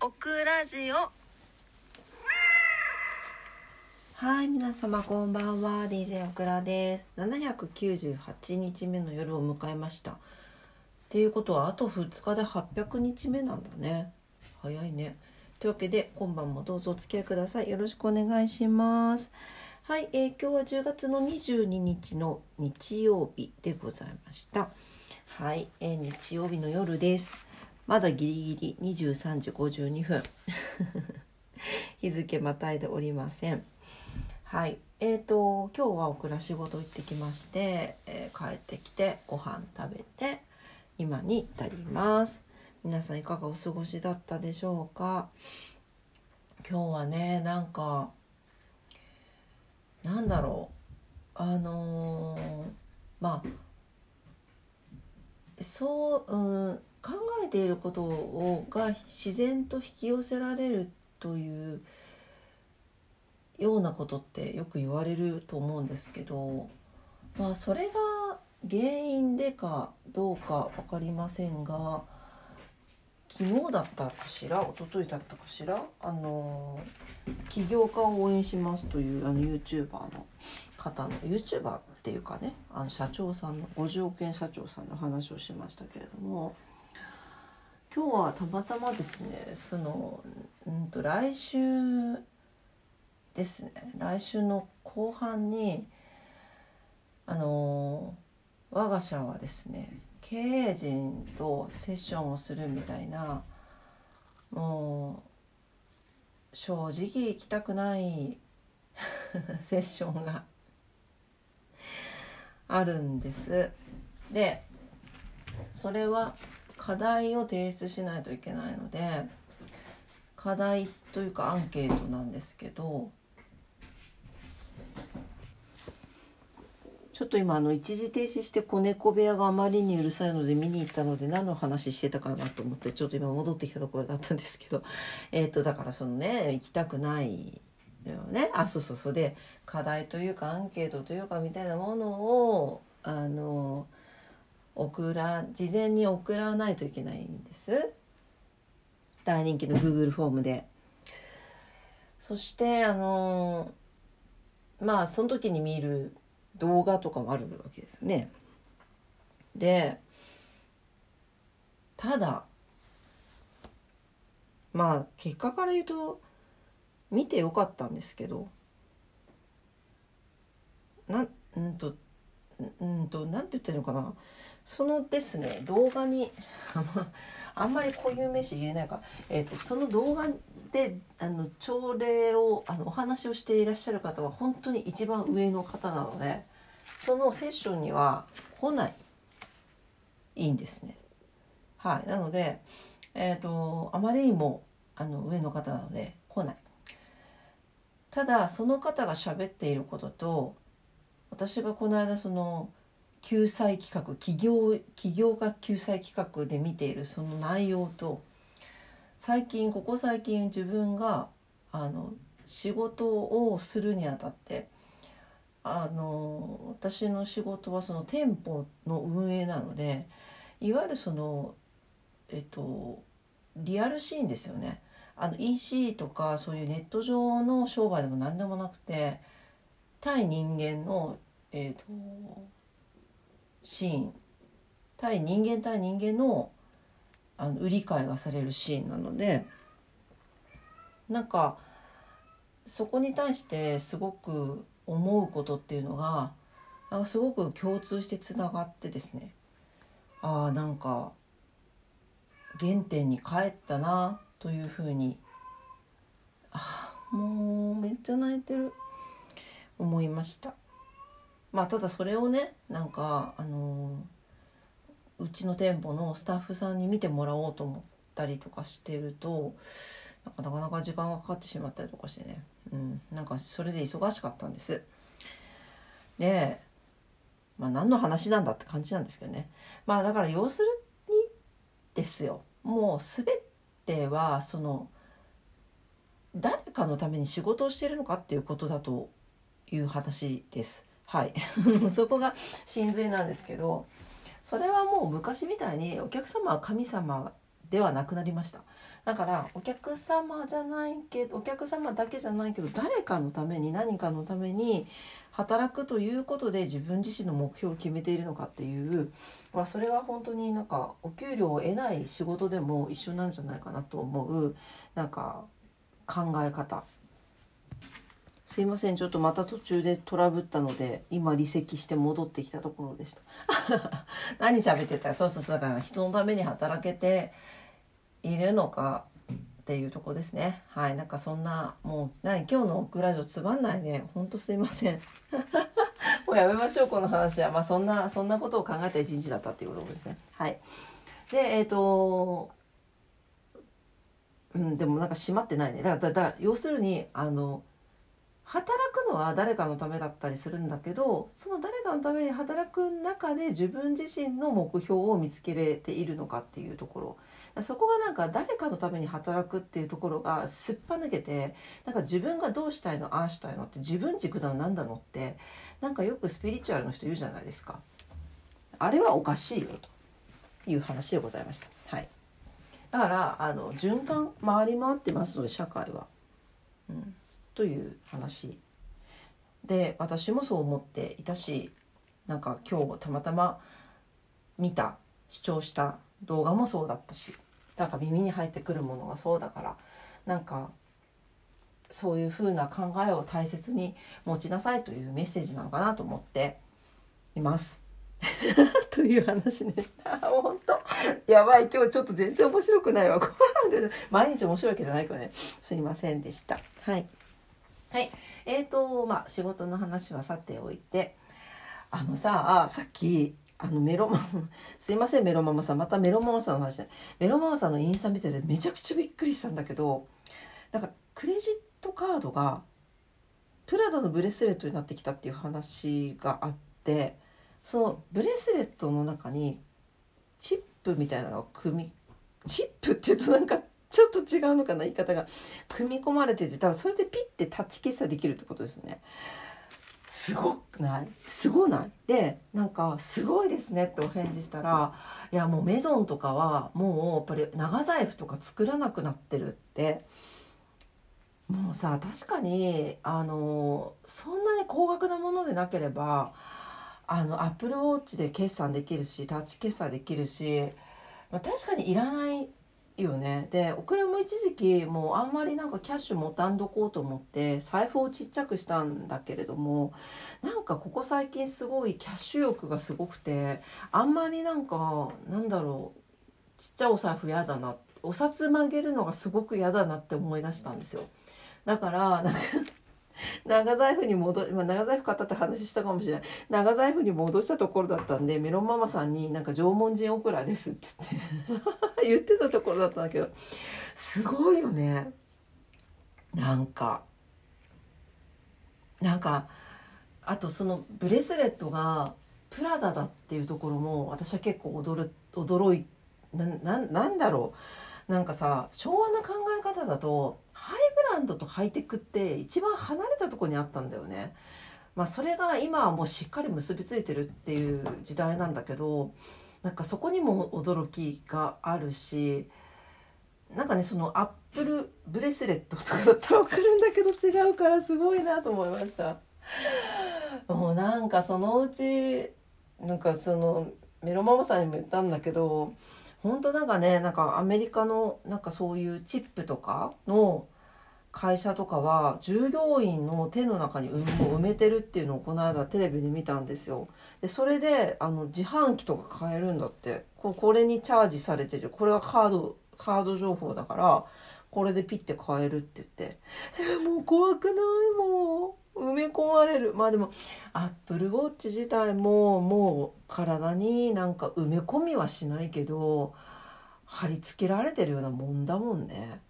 オクラジオ。はい皆様こんばんは。DJ オクラです。798日目の夜を迎えました。っていうことはあと2日で800日目なんだね。早いね。というわけで今晩もどうぞお付き合いください。よろしくお願いします。はい、えー、今日は10月の22日の日曜日でございました。はい、えー、日曜日の夜です。まだギリギリ23時52分。日付またいでおりません。はい。えーと今日はお暮ら仕事行ってきまして、えー、帰ってきてご飯食べて今に至ります。皆さんいかがお過ごしだったでしょうか？今日はねなんかなんだろう。あのー、まあそう、うん、考えていることをが自然と引き寄せられるというようなことってよく言われると思うんですけどまあそれが原因でかどうか分かりませんが昨日だったかしら一昨日だったかしらあの起業家を応援しますというあの YouTuber の方の YouTuber っていうかねあの社長さんの50億円社長さんの話をしましたけれども今日はたまたまですねそのうんと来週ですね来週の後半にあの我が社はですね経営陣とセッションをするみたいなもう正直行きたくない セッションがあるんです。でそれは課題を提出しないといけないので課題というかアンケートなんですけどちょっと今あの一時停止して子猫部屋があまりにうるさいので見に行ったので何の話してたかなと思ってちょっと今戻ってきたところだったんですけど えっ、とだからそのね行きたくないのよね。あそうそうそう。で課題というかアンケートというかみたいなものをあの送ら事前に送らないといけないんです大人気の Google フォームで。そしてあのまあその時に見る動画とかもあるわけですよね。でただまあ結果から言うと見てよかったんですけどなんうんとうんとなんて言ってるのかなそのですね動画にあんまり固有名詞言えないか、えーと、とその動画であの朝礼をあのお話をしていらっしゃる方は本当に一番上の方なのでそのセッションには来ないいいんですね。はい、なので、えーと、あまりにもあの上の方なので来ない。ただその方が喋っていることと私がこの間その救済企画企業企業家救済企画で見ているその内容と最近ここ最近自分があの仕事をするにあたってあの私の仕事はその店舗の運営なのでいわゆるそのえっとリアルシーンですよね。あの EC とかそういうネット上の商売でも何でもなくて対人間の、えっと、シーン。対人間対人間のあの売り買いがされるシーンなのでなんかそこに対してすごく思うことっていうのがなんかすごく共通してつながってですね。ああなんか原点に帰ったなというふうに。ああもうめっちゃ泣いてる。思いました。まあただそれをねなんかあのうちの店舗のスタッフさんに見てもらおうと思ったりとかしてるとなかなか時間がかかってしまったりとかしてね、うん、なんかそれで忙しかったんです。で、まあ、何の話なんだって感じなんですけどね。まあだから要するにですよ。もう全てはその誰かのために仕事をしてるのかっていうことだという話です。はい。そこが真髄なんですけどそれはもう昔みたいにお客様は神様ではなくなりました。だからお客様じゃないけどお客様だけじゃないけど誰かのために何かのために働くということで自分自身の目標を決めているのかっていう、まあ、それは本当になんかお給料を得ない仕事でも一緒なんじゃないかなと思うなんか考え方。すいませんちょっとまた途中でトラブったので今離席して戻ってきたところでした。何喋ってた？そうそうそうだから人のために働けているのかっていうとこですね。はいなんかそんなもう何？今日のオクラジオつまんないね。ほんとすいません。もうやめましょうこの話は。まあそんなそんなことを考えた一日だったっていうことですね。はい。でえっ、ー、とうんでもなんか閉まってないね。だからだから要するにあの働くのは誰かのためだったりするんだけどその誰かのために働く中で自分自身の目標を見つけれているのかっていうところそこがなんか誰かのために働くっていうところがすっぱ抜けてなんか自分がどうしたいのああしたいのって自分軸なの何なのってなんかよくスピリチュアルの人言うじゃないですかあれはおかしいよという話でございました。はい、だからあの循環回り回ってますので社会は。うん、という話で私もそう思っていたしなんか今日たまたま見た視聴した動画もそうだったしだから耳に入ってくるものがそうだからなんかそういうふうな考えを大切に持ちなさいというメッセージなのかなと思っています。という話でした。本当？やばい今日ちょっと全然面白くないわ。毎日面白いわけじゃないからね。すいませんでした。はい。はい。えーとまあ仕事の話はさておいてあのささっきあのメロママ すいませんメロママさんまたメロママさんの話メロママさんのインスタ見ててめちゃくちゃびっくりしたんだけどなんかクレジットカードがプラダのブレスレットになってきたっていう話があってそのブレスレットの中にチップみたいなのが組みチップっていうとなんかちょっと違うのかな言い方が。組み込まれてて多分それでピッてタッチ決済できるってことですよね。すごくない？すごない？でなんか「すごいですね」ってお返事したら「いやもうメゾンとかはもうやっぱり長財布とか作らなくなってる」って。もうさ確かにあのそんなに高額なものでなければあのアップルウォッチで決算できるしタッチ決済できるし、まあ、確かにいらないよね。でオクラも一時期もうあんまりなんかキャッシュ持たんどこうと思って財布をちっちゃくしたんだけれどもなんかここ最近すごいキャッシュ欲がすごくてあんまりなんかなんだろうちっちゃいお財布嫌だなお札曲げるのがすごく嫌だなって思い出したんですよ。だからなんか長財布に戻、まあ、長財布買ったって話したかもしれない。長財布に戻したところだったんでメロンママさんになんか縄文人オクラですっつって。言ってたところだったんだけど。すごいよね。なんかなんかあとそのブレスレットがプラダだっていうところも私は結構驚驚いなななんだろう。なんかさ昭和な考え方だとハイブランドとハイテクって一番離れたとこにあったんだよね。まあ、それが今はもうしっかり結びついてるっていう時代なんだけどなんかそこにも驚きがあるしなんかねそのアップルブレスレットとかだったら分かるんだけど違うからすごいなと思いました。もうなんかそのうちなんかそのメロママさんにも言ったんだけど本当なんかねなんかアメリカのなんかそういうチップとかの会社とかは従業員の手の中に埋めてるっていうのをこの間テレビで見たんですよ。でそれであの自販機とか買えるんだってこれにチャージされてるこれはカードカード情報だからこれでピッて買えるって言ってえもう怖くないもう。埋め込まれるまあでもアップルウォッチ自体ももう体になんか埋め込みはしないけど貼り付けられてるようなもんだもんね。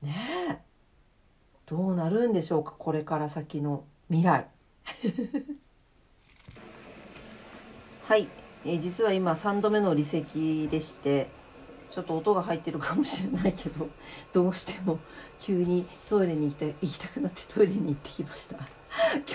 ねえどうなるんでしょうかこれから先の未来。はい、えー、実は今3度目の離席でしてちょっと音が入ってるかもしれないけどどうしても急にトイレに行きた行きたくなってトイレに行ってきました。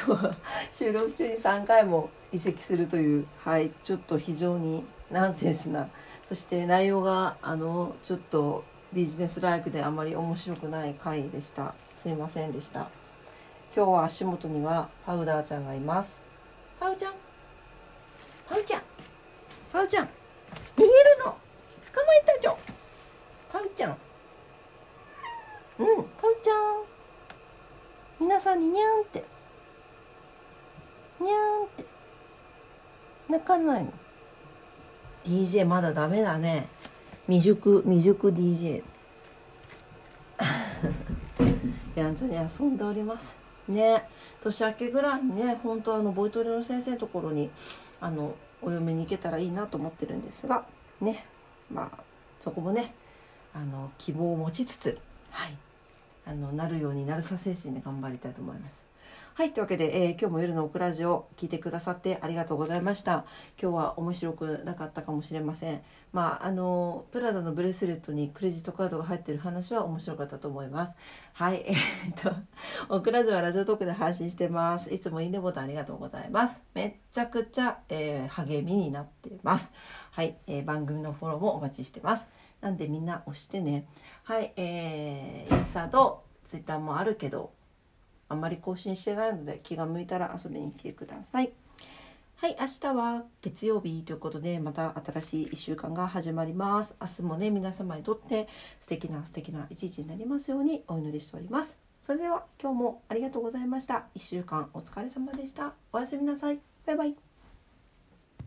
今日は収録中に3回も移籍するというはいちょっと非常にナンセンスなそして内容があのちょっとビジネスライクであまり面白くない回でした。すいませんでした。今日は足元にはパウダーちゃんがいます。パウちゃん。パウちゃん。パウちゃん逃げるの捕まえたじょパウちゃんうんパウちゃんににゃんって。にゃんって。泣かないの。DJ まだダメだね。未熟未熟 DJ やんちゃに遊んでおります。ね。年明けぐらいにね本当あのボイトレの先生のところにあのお嫁に行けたらいいなと思ってるんですがね。まあそこもねあの希望を持ちつつはい。あのなるようになるさ精神で頑張りたいと思います。はいというわけで、えー、今日も夜のオクラジオ聞いてくださってありがとうございました。今日は面白くなかったかもしれません。まああのプラダのブレスレットにクレジットカードが入ってる話は面白かったと思います。はいえー、っとオクラジオはラジオトークで配信してます。いつもいいねボタンありがとうございます。めっちゃくちゃ、えー、励みになってます。はい、えー、番組のフォローもお待ちしてます。なんでみんな押してねはいえー、インスタとツイッターもあるけどあんまり更新してないので気が向いたら遊びに来てください。はい、明日は月曜日ということでまた新しい1週間が始まります。明日もね皆様にとって素敵な素敵な一日になりますようにお祈りしております。それでは今日もありがとうございました。1週間お疲れ様でした。おやすみなさい。バイバイ。